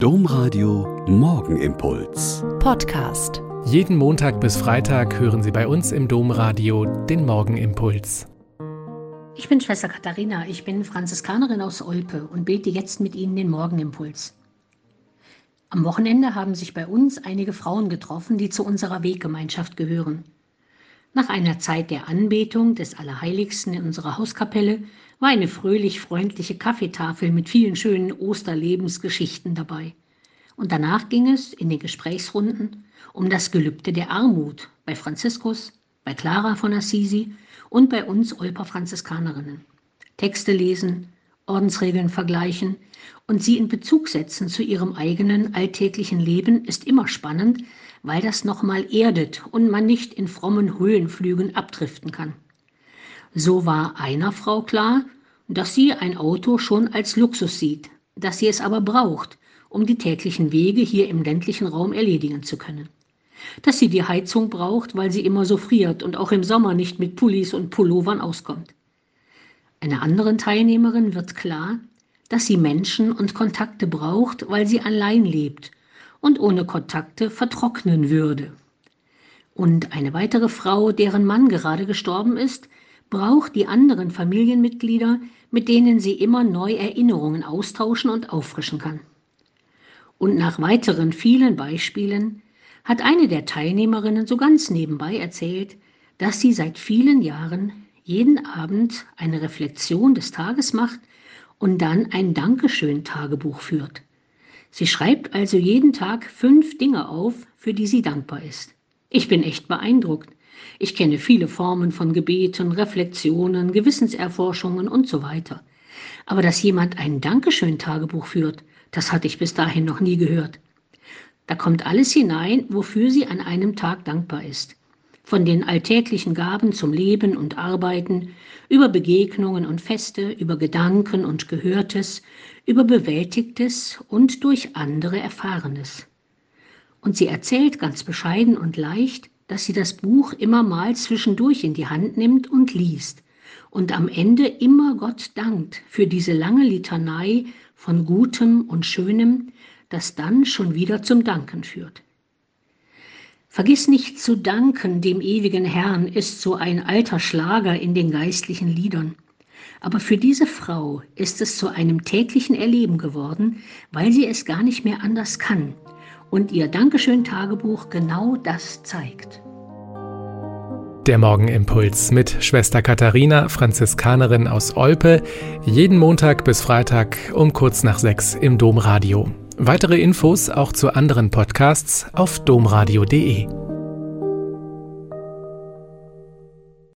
Domradio Morgenimpuls. Podcast. Jeden Montag bis Freitag hören Sie bei uns im Domradio den Morgenimpuls. Ich bin Schwester Katharina, ich bin Franziskanerin aus Olpe und bete jetzt mit Ihnen den Morgenimpuls. Am Wochenende haben sich bei uns einige Frauen getroffen, die zu unserer Weggemeinschaft gehören. Nach einer Zeit der Anbetung des Allerheiligsten in unserer Hauskapelle war eine fröhlich freundliche Kaffeetafel mit vielen schönen Osterlebensgeschichten dabei. Und danach ging es in den Gesprächsrunden um das Gelübde der Armut bei Franziskus, bei Clara von Assisi und bei uns Olper Franziskanerinnen. Texte lesen, Ordensregeln vergleichen und sie in Bezug setzen zu ihrem eigenen alltäglichen Leben ist immer spannend, weil das nochmal erdet und man nicht in frommen Höhenflügen abdriften kann. So war einer Frau klar, dass sie ein Auto schon als Luxus sieht, dass sie es aber braucht, um die täglichen Wege hier im ländlichen Raum erledigen zu können. Dass sie die Heizung braucht, weil sie immer so friert und auch im Sommer nicht mit Pullis und Pullovern auskommt. Einer anderen Teilnehmerin wird klar, dass sie Menschen und Kontakte braucht, weil sie allein lebt und ohne Kontakte vertrocknen würde. Und eine weitere Frau, deren Mann gerade gestorben ist, braucht die anderen Familienmitglieder, mit denen sie immer neu Erinnerungen austauschen und auffrischen kann. Und nach weiteren vielen Beispielen hat eine der Teilnehmerinnen so ganz nebenbei erzählt, dass sie seit vielen Jahren jeden Abend eine Reflexion des Tages macht und dann ein Dankeschön-Tagebuch führt. Sie schreibt also jeden Tag fünf Dinge auf, für die sie dankbar ist. Ich bin echt beeindruckt. Ich kenne viele Formen von Gebeten, Reflexionen, Gewissenserforschungen und so weiter. Aber dass jemand ein Dankeschön-Tagebuch führt, das hatte ich bis dahin noch nie gehört. Da kommt alles hinein, wofür sie an einem Tag dankbar ist. Von den alltäglichen Gaben zum Leben und Arbeiten, über Begegnungen und Feste, über Gedanken und Gehörtes, über Bewältigtes und durch andere Erfahrenes. Und sie erzählt ganz bescheiden und leicht, dass sie das Buch immer mal zwischendurch in die Hand nimmt und liest und am Ende immer Gott dankt für diese lange Litanei von Gutem und Schönem, das dann schon wieder zum Danken führt. Vergiss nicht zu danken dem ewigen Herrn ist so ein alter Schlager in den geistlichen Liedern. Aber für diese Frau ist es zu einem täglichen Erleben geworden, weil sie es gar nicht mehr anders kann und ihr Dankeschön-Tagebuch genau das zeigt. Der Morgenimpuls mit Schwester Katharina, Franziskanerin aus Olpe, jeden Montag bis Freitag um kurz nach sechs im Domradio. Weitere Infos auch zu anderen Podcasts auf domradio.de.